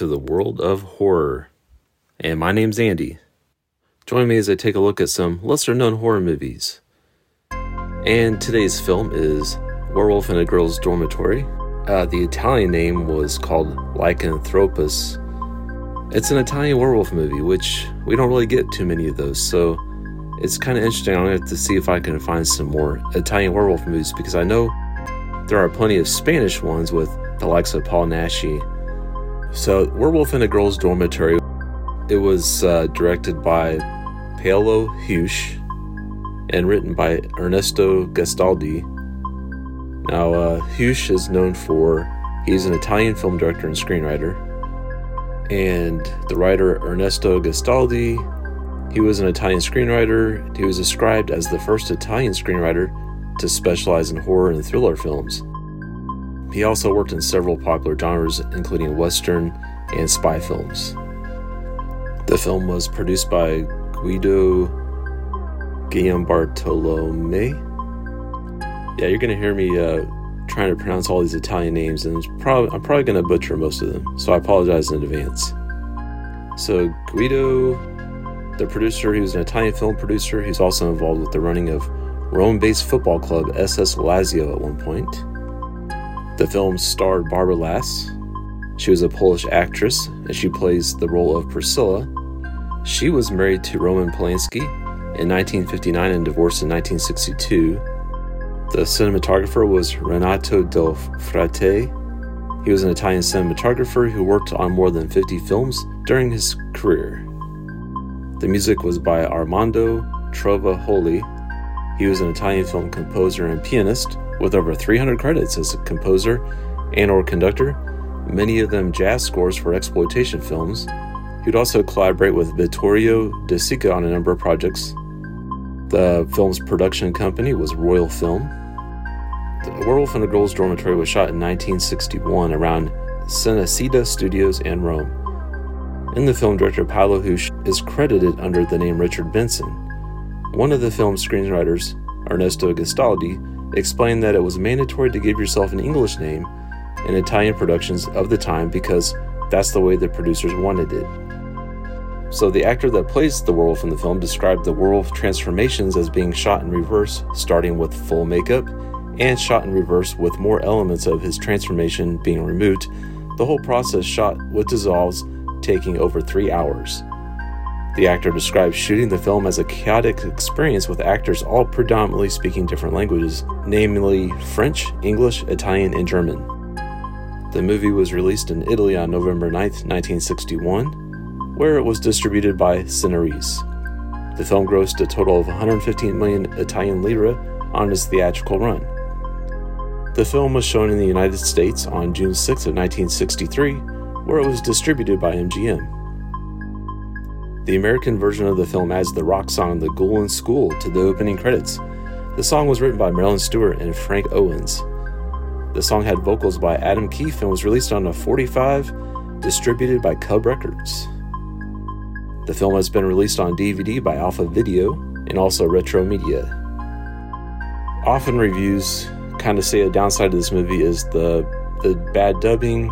to the world of horror, and my name's Andy. Join me as I take a look at some lesser known horror movies. And today's film is Werewolf in a Girl's Dormitory. Uh, the Italian name was called Lycanthropus. It's an Italian werewolf movie, which we don't really get too many of those, so it's kind of interesting. I'm going to have to see if I can find some more Italian werewolf movies because I know there are plenty of Spanish ones with the likes of Paul Naschy. So, Werewolf in a Girl's Dormitory, it was uh, directed by Paolo Heusch and written by Ernesto Gastaldi. Now, uh, is known for, he's an Italian film director and screenwriter. And the writer Ernesto Gastaldi, he was an Italian screenwriter. He was described as the first Italian screenwriter to specialize in horror and thriller films. He also worked in several popular genres, including Western and spy films. The film was produced by Guido Giambartolomei. Yeah, you're gonna hear me uh, trying to pronounce all these Italian names, and probably, I'm probably gonna butcher most of them, so I apologize in advance. So Guido, the producer, he was an Italian film producer. He's also involved with the running of Rome-based football club SS Lazio at one point. The film starred Barbara Lass. She was a Polish actress, and she plays the role of Priscilla. She was married to Roman Polanski in 1959 and divorced in 1962. The cinematographer was Renato Del Frate. He was an Italian cinematographer who worked on more than 50 films during his career. The music was by Armando Trovajoli. He was an Italian film composer and pianist with over 300 credits as a composer and or conductor, many of them jazz scores for exploitation films. He would also collaborate with Vittorio De Sica on a number of projects. The film's production company was Royal Film. The Werewolf in the Girl's Dormitory was shot in 1961 around Cinecittà Studios in Rome. In the film, director Paolo Heusch is credited under the name Richard Benson. One of the film's screenwriters, Ernesto Gastaldi, explained that it was mandatory to give yourself an English name in Italian productions of the time because that's the way the producers wanted it. So, the actor that plays the werewolf in the film described the werewolf transformations as being shot in reverse, starting with full makeup, and shot in reverse with more elements of his transformation being removed. The whole process shot with dissolves, taking over three hours. The actor described shooting the film as a chaotic experience with actors all predominantly speaking different languages, namely French, English, Italian, and German. The movie was released in Italy on November 9, 1961, where it was distributed by Cineriz. The film grossed a total of 115 million Italian lira on its theatrical run. The film was shown in the United States on June 6 of 1963, where it was distributed by MGM. The American version of the film adds the rock song The Ghoul in School to the opening credits. The song was written by Marilyn Stewart and Frank Owens. The song had vocals by Adam Keefe and was released on a 45 distributed by Cub Records. The film has been released on DVD by Alpha Video and also Retro Media. Often reviews kind of say a downside of this movie is the the bad dubbing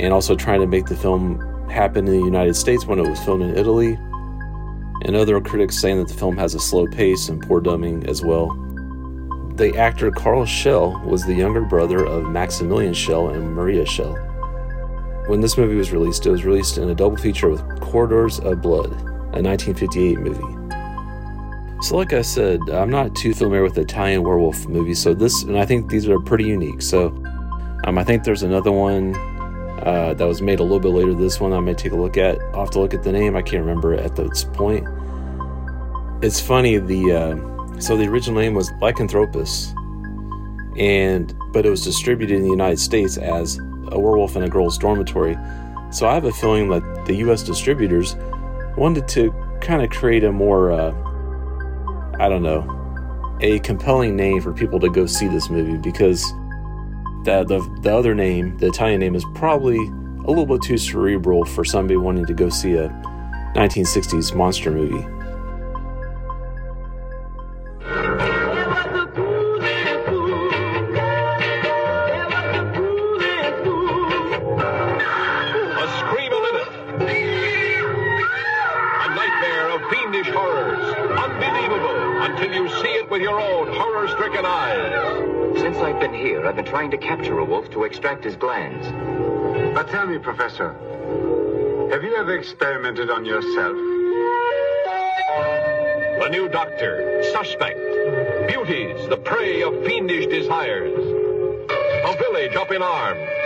and also trying to make the film happen in the United States when it was filmed in Italy, and other critics saying that the film has a slow pace and poor dubbing as well. The actor Carl Schell was the younger brother of Maximilian Schell and Maria Schell. When this movie was released, it was released in a double feature with Corridors of Blood, a 1958 movie. So, like I said, I'm not too familiar with Italian werewolf movies, so this, and I think these are pretty unique. So, um, I think there's another one uh, that was made a little bit later. This one I may take a look at. I'll have to look at the name. I can't remember at this point. It's funny. The uh, so the original name was Lycanthropus, and but it was distributed in the United States as a werewolf in a girl's dormitory. So I have a feeling that the U.S. distributors wanted to kind of create a more, uh, I don't know, a compelling name for people to go see this movie because that the the other name, the Italian name, is probably a little bit too cerebral for somebody wanting to go see a 1960s monster movie. A scream of it. A nightmare of fiendish horrors, unbelievable until you see it with your own horror-stricken eyes. Since I've been here, I've been trying to capture a wolf to extract his glands. But tell me, Professor, have you ever experimented on yourself? The new doctor, suspect, beauties, the prey of fiendish desires. A village up in arms.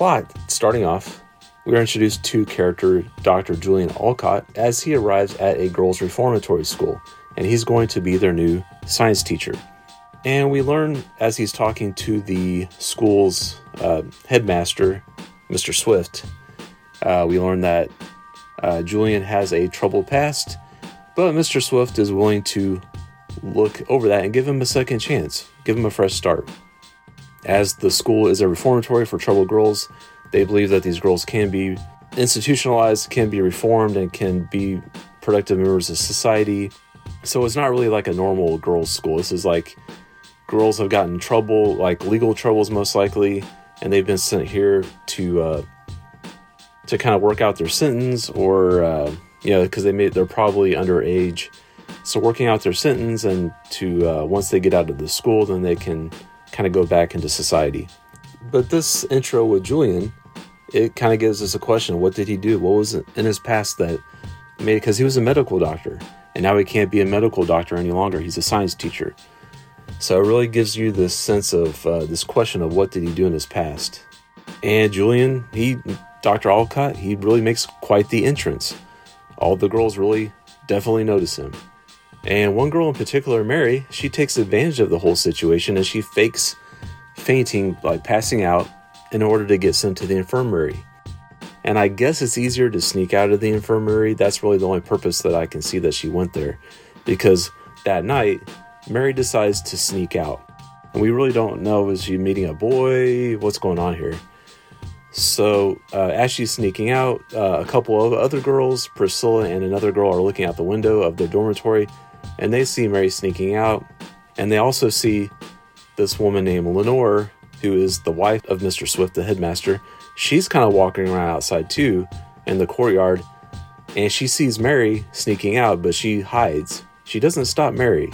Plot, starting off, we are introduced to character Dr. Julian Olcott as he arrives at a girls' reformatory school, and he's going to be their new science teacher. And we learn as he's talking to the school's uh, headmaster, Mr. Swift, uh, we learn that uh, Julian has a troubled past, but Mr. Swift is willing to look over that and give him a second chance, give him a fresh start. As the school is a reformatory for troubled girls, they believe that these girls can be institutionalized, can be reformed, and can be productive members of society. So it's not really like a normal girls' school. This is like girls have gotten trouble, like legal troubles most likely, and they've been sent here to uh, to kind of work out their sentence, or uh, you know, because they made they're probably underage. So working out their sentence, and to uh, once they get out of the school, then they can kind of go back into society. But this intro with Julian, it kind of gives us a question: What did he do? What was in his past that made? Because he was a medical doctor, and now he can't be a medical doctor any longer. He's a science teacher. So it really gives you this sense of uh, this question of what did he do in his past. And Julian, he, Dr. Olcott, he really makes quite the entrance. All the girls really definitely notice him. And one girl in particular, Mary, she takes advantage of the whole situation and she fakes fainting, by passing out, in order to get sent to the infirmary. And I guess it's easier to sneak out of the infirmary. That's really the only purpose that I can see that she went there. Because that night, Mary decides to sneak out. And we really don't know is she meeting a boy? What's going on here? So, uh, as she's sneaking out, uh, a couple of other girls, Priscilla and another girl, are looking out the window of their dormitory and they see Mary sneaking out. And they also see this woman named Lenore, who is the wife of Mr. Swift, the headmaster. She's kind of walking around outside too in the courtyard and she sees Mary sneaking out, but she hides. She doesn't stop Mary.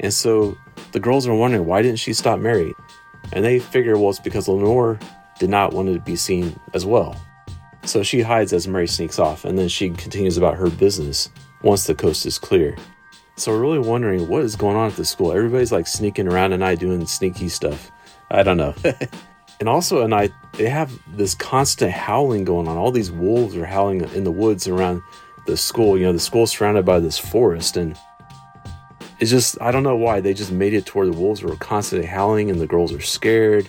And so the girls are wondering why didn't she stop Mary? And they figure, well, it's because Lenore did not want to be seen as well. So she hides as Mary sneaks off, and then she continues about her business once the coast is clear. So we're really wondering what is going on at the school. Everybody's like sneaking around at night doing sneaky stuff. I don't know. and also at night, they have this constant howling going on. All these wolves are howling in the woods around the school. You know, the school's surrounded by this forest, and it's just, I don't know why. They just made it to where the wolves were constantly howling and the girls are scared.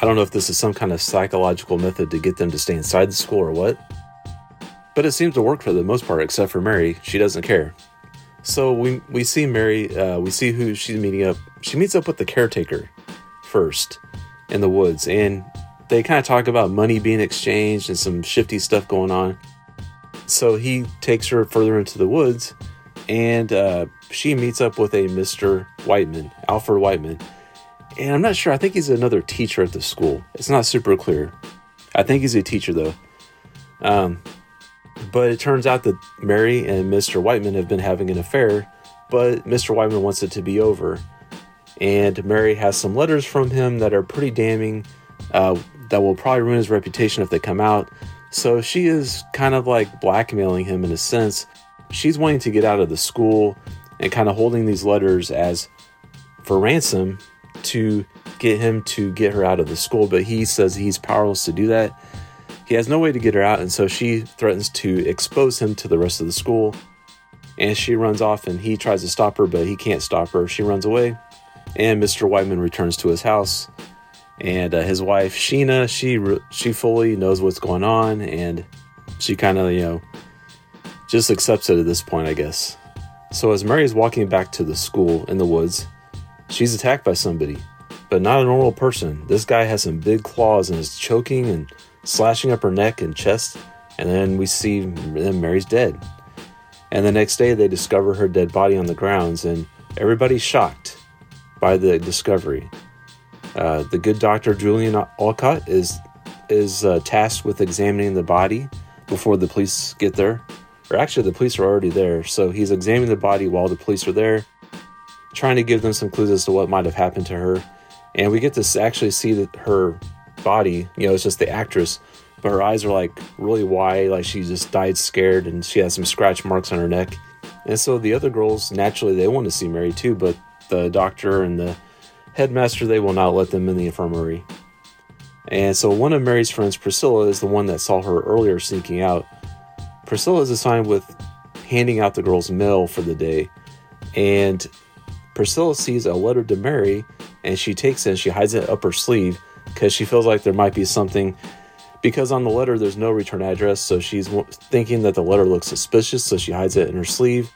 I don't know if this is some kind of psychological method to get them to stay inside the school or what. But it seems to work for the most part, except for Mary. She doesn't care. So we, we see Mary, uh, we see who she's meeting up. She meets up with the caretaker first in the woods, and they kind of talk about money being exchanged and some shifty stuff going on. So he takes her further into the woods, and uh, she meets up with a Mr. Whiteman, Alfred Whiteman. And I'm not sure, I think he's another teacher at the school. It's not super clear. I think he's a teacher though. Um, but it turns out that Mary and Mr. Whiteman have been having an affair, but Mr. Whiteman wants it to be over. And Mary has some letters from him that are pretty damning, uh, that will probably ruin his reputation if they come out. So she is kind of like blackmailing him in a sense. She's wanting to get out of the school and kind of holding these letters as for ransom to get him to get her out of the school, but he says he's powerless to do that. He has no way to get her out, and so she threatens to expose him to the rest of the school. And she runs off, and he tries to stop her, but he can't stop her. She runs away, and Mr. Whiteman returns to his house. And uh, his wife Sheena, she she fully knows what's going on, and she kind of you know just accepts it at this point, I guess. So as Mary is walking back to the school in the woods, she's attacked by somebody but not a normal person. This guy has some big claws and is choking and slashing up her neck and chest. And then we see then Mary's dead. And the next day they discover her dead body on the grounds, and everybody's shocked by the discovery. Uh, the good doctor Julian Olcott is is uh, tasked with examining the body before the police get there. Or actually, the police are already there, so he's examining the body while the police are there, trying to give them some clues as to what might have happened to her and we get to actually see that her body you know it's just the actress. But her eyes are like really wide like she just died scared and she has some scratch marks on her neck. And so the other girls naturally they want to see mary too but the doctor and the headmaster they will not let them in the infirmary. And so one of mary's friends priscilla is the one that saw her earlier sneaking out. Priscilla is assigned with handing out the girls mail for the day. And priscilla sees a letter to mary and she takes it and she hides it up her sleeve because she feels like there might be something because on the letter there's no return address so she's thinking that the letter looks suspicious so she hides it in her sleeve.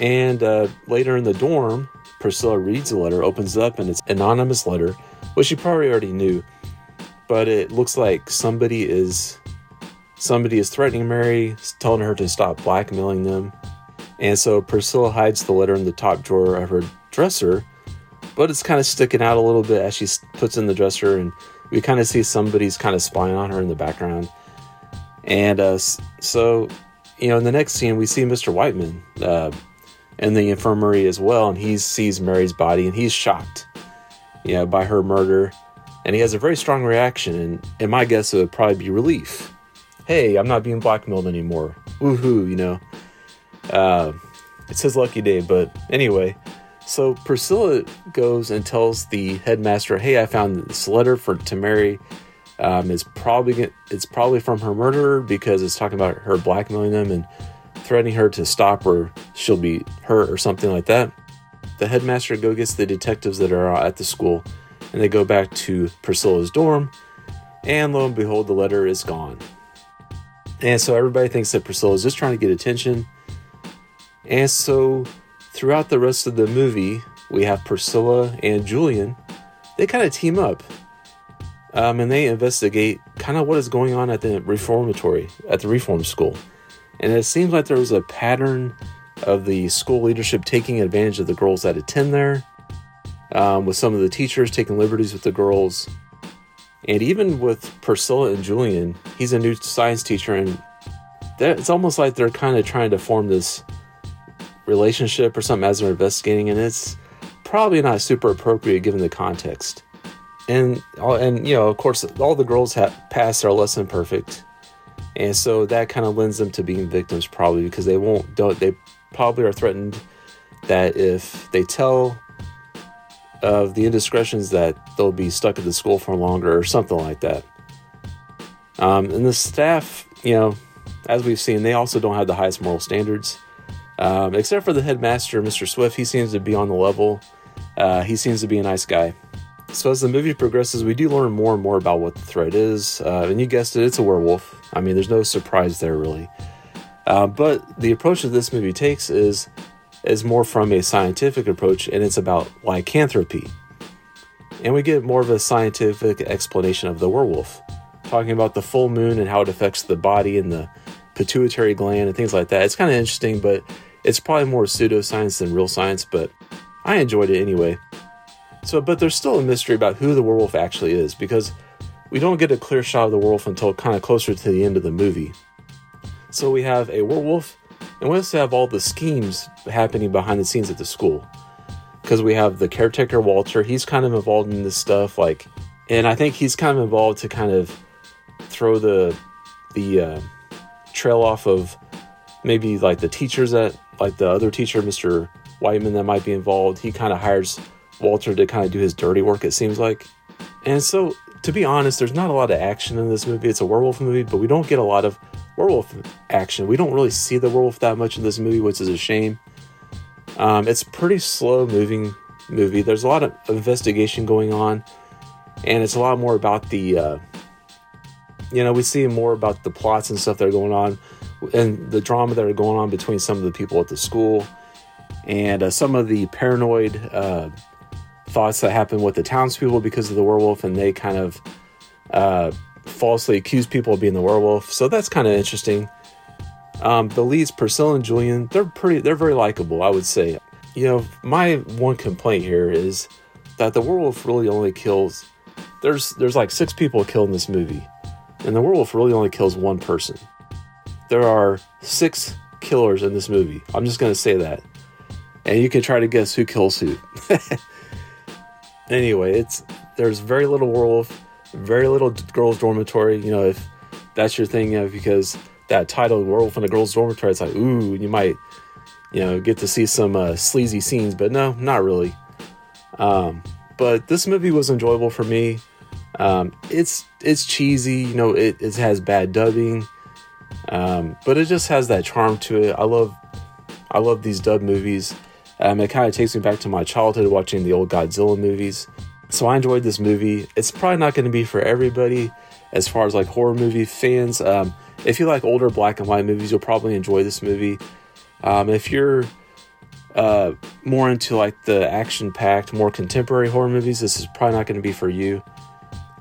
And uh, later in the dorm priscilla reads the letter opens it up and it's an anonymous letter which she probably already knew. But it looks like somebody is somebody is threatening mary telling her to stop blackmailing them. And so priscilla hides the letter in the top drawer of her dresser but it's kind of sticking out a little bit as she puts in the dresser, and we kind of see somebody's kind of spying on her in the background. And uh, so, you know, in the next scene, we see Mr. Whiteman uh, in the infirmary as well, and he sees Mary's body, and he's shocked, you know, by her murder, and he has a very strong reaction. And, and my guess it would probably be relief. Hey, I'm not being blackmailed anymore. Woohoo, you know. Uh, it's his lucky day, but anyway. So Priscilla goes and tells the headmaster, "Hey, I found this letter for to Mary. Um, it's probably it's probably from her murderer because it's talking about her blackmailing them and threatening her to stop or she'll be hurt or something like that." The headmaster go gets the detectives that are at the school, and they go back to Priscilla's dorm, and lo and behold, the letter is gone. And so everybody thinks that Priscilla is just trying to get attention. And so throughout the rest of the movie, we have Priscilla and Julian. They kind of team up um, and they investigate kind of what is going on at the reformatory, at the reform school. And it seems like there was a pattern of the school leadership taking advantage of the girls that attend there, um, with some of the teachers taking liberties with the girls. And even with Priscilla and Julian, he's a new science teacher, and it's almost like they're kind of trying to form this relationship or something as they're investigating, and it's probably not super appropriate given the context. And and you know, of course, all the girls have passed are less than perfect, and so that kind of lends them to being victims probably because they won't don't they probably are threatened that if they tell of the indiscretions that they'll be stuck at the school for longer or something like that. Um, and the staff, you know, as we've seen, they also don't have the highest moral standards. Um, except for the headmaster, Mr. Swift, he seems to be on the level. Uh, he seems to be a nice guy. So as the movie progresses, we do learn more and more about what the threat is. Uh, and you guessed it, it's a werewolf. I mean, there's no surprise there really. Uh, but the approach that this movie takes is is more from a scientific approach, and it's about lycanthropy. And we get more of a scientific explanation of the werewolf, talking about the full moon and how it affects the body and the pituitary gland and things like that. It's kind of interesting, but it's probably more pseudoscience than real science, but I enjoyed it anyway. So, but there's still a mystery about who the werewolf actually is because we don't get a clear shot of the werewolf until kind of closer to the end of the movie. So we have a werewolf, and we also have all the schemes happening behind the scenes at the school. Because we have the caretaker Walter, he's kind of involved in this stuff, like, and I think he's kind of involved to kind of throw the the uh, trail off of maybe like the teachers that like the other teacher, Mr. Whiteman, that might be involved. He kind of hires Walter to kind of do his dirty work. It seems like, and so to be honest, there's not a lot of action in this movie. It's a werewolf movie, but we don't get a lot of werewolf action. We don't really see the werewolf that much in this movie, which is a shame. Um, it's a pretty slow moving movie. There's a lot of investigation going on, and it's a lot more about the, uh, you know, we see more about the plots and stuff that are going on, and the drama that are going on between some of the people at the school, and uh, some of the paranoid uh, thoughts that happen with the townspeople because of the werewolf, and they kind of uh, falsely accuse people of being the werewolf. So that's kind of interesting. Um, the leads, Priscilla and Julian, they're pretty, they're very likable, I would say. You know, my one complaint here is that the werewolf really only kills. There's there's like six people killed in this movie, and the werewolf really only kills one person. There are six killers in this movie. I'm just gonna say that, and you can try to guess who kills who. anyway, it's there's very little werewolf, very little girls' dormitory. You know, if that's your thing, you know, because that title "Werewolf in a Girls' Dormitory," it's like, ooh, you might you know, get to see some uh, sleazy scenes, but no, not really. Um, but this movie was enjoyable for me. Um, it's it's cheesy, you know, it, it has bad dubbing, um, but it just has that charm to it. I love I love these dub movies. Um, it kind of takes me back to my childhood watching the old Godzilla movies. So I enjoyed this movie. It's probably not going to be for everybody as far as like horror movie fans. Um, if you like older black and white movies, you'll probably enjoy this movie. Um, if you're uh, more into like the action-packed, more contemporary horror movies, this is probably not going to be for you.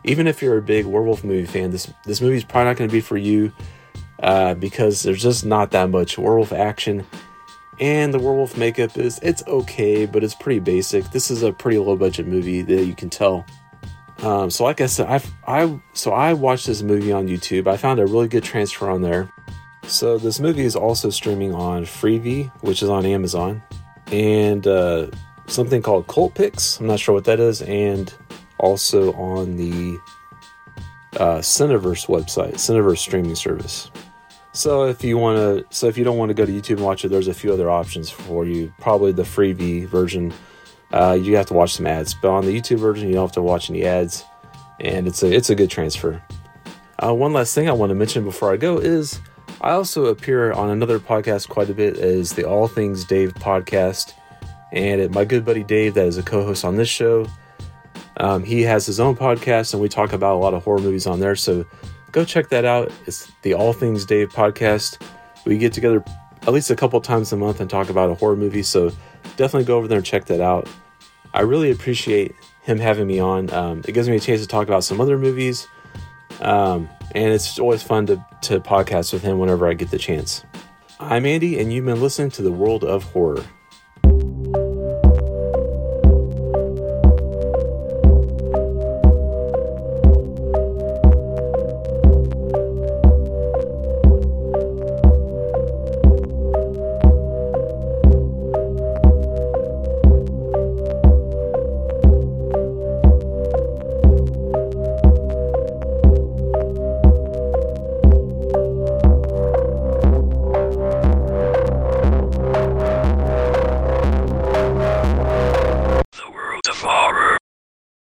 Even if you're a big werewolf movie fan, this this movie is probably not going to be for you uh, because there's just not that much werewolf action, and the werewolf makeup is it's okay, but it's pretty basic. This is a pretty low-budget movie that you can tell. Um, so, like I said, I I so I watched this movie on YouTube. I found a really good transfer on there. So this movie is also streaming on Freevee, which is on Amazon, and uh, something called Cult Picks. I'm not sure what that is, and also on the uh, Cineverse website, Cineverse streaming service. So if you want to, so if you don't want to go to YouTube and watch it, there's a few other options for you. Probably the Freevee version, uh, you have to watch some ads, but on the YouTube version, you don't have to watch any ads, and it's a it's a good transfer. Uh, one last thing I want to mention before I go is I also appear on another podcast quite a bit as the All Things Dave podcast. And my good buddy Dave, that is a co host on this show, um, he has his own podcast and we talk about a lot of horror movies on there. So go check that out. It's the All Things Dave podcast. We get together at least a couple times a month and talk about a horror movie. So definitely go over there and check that out. I really appreciate him having me on. Um, it gives me a chance to talk about some other movies. Um, and it's always fun to, to podcast with him whenever I get the chance. I'm Andy, and you've been listening to the World of Horror.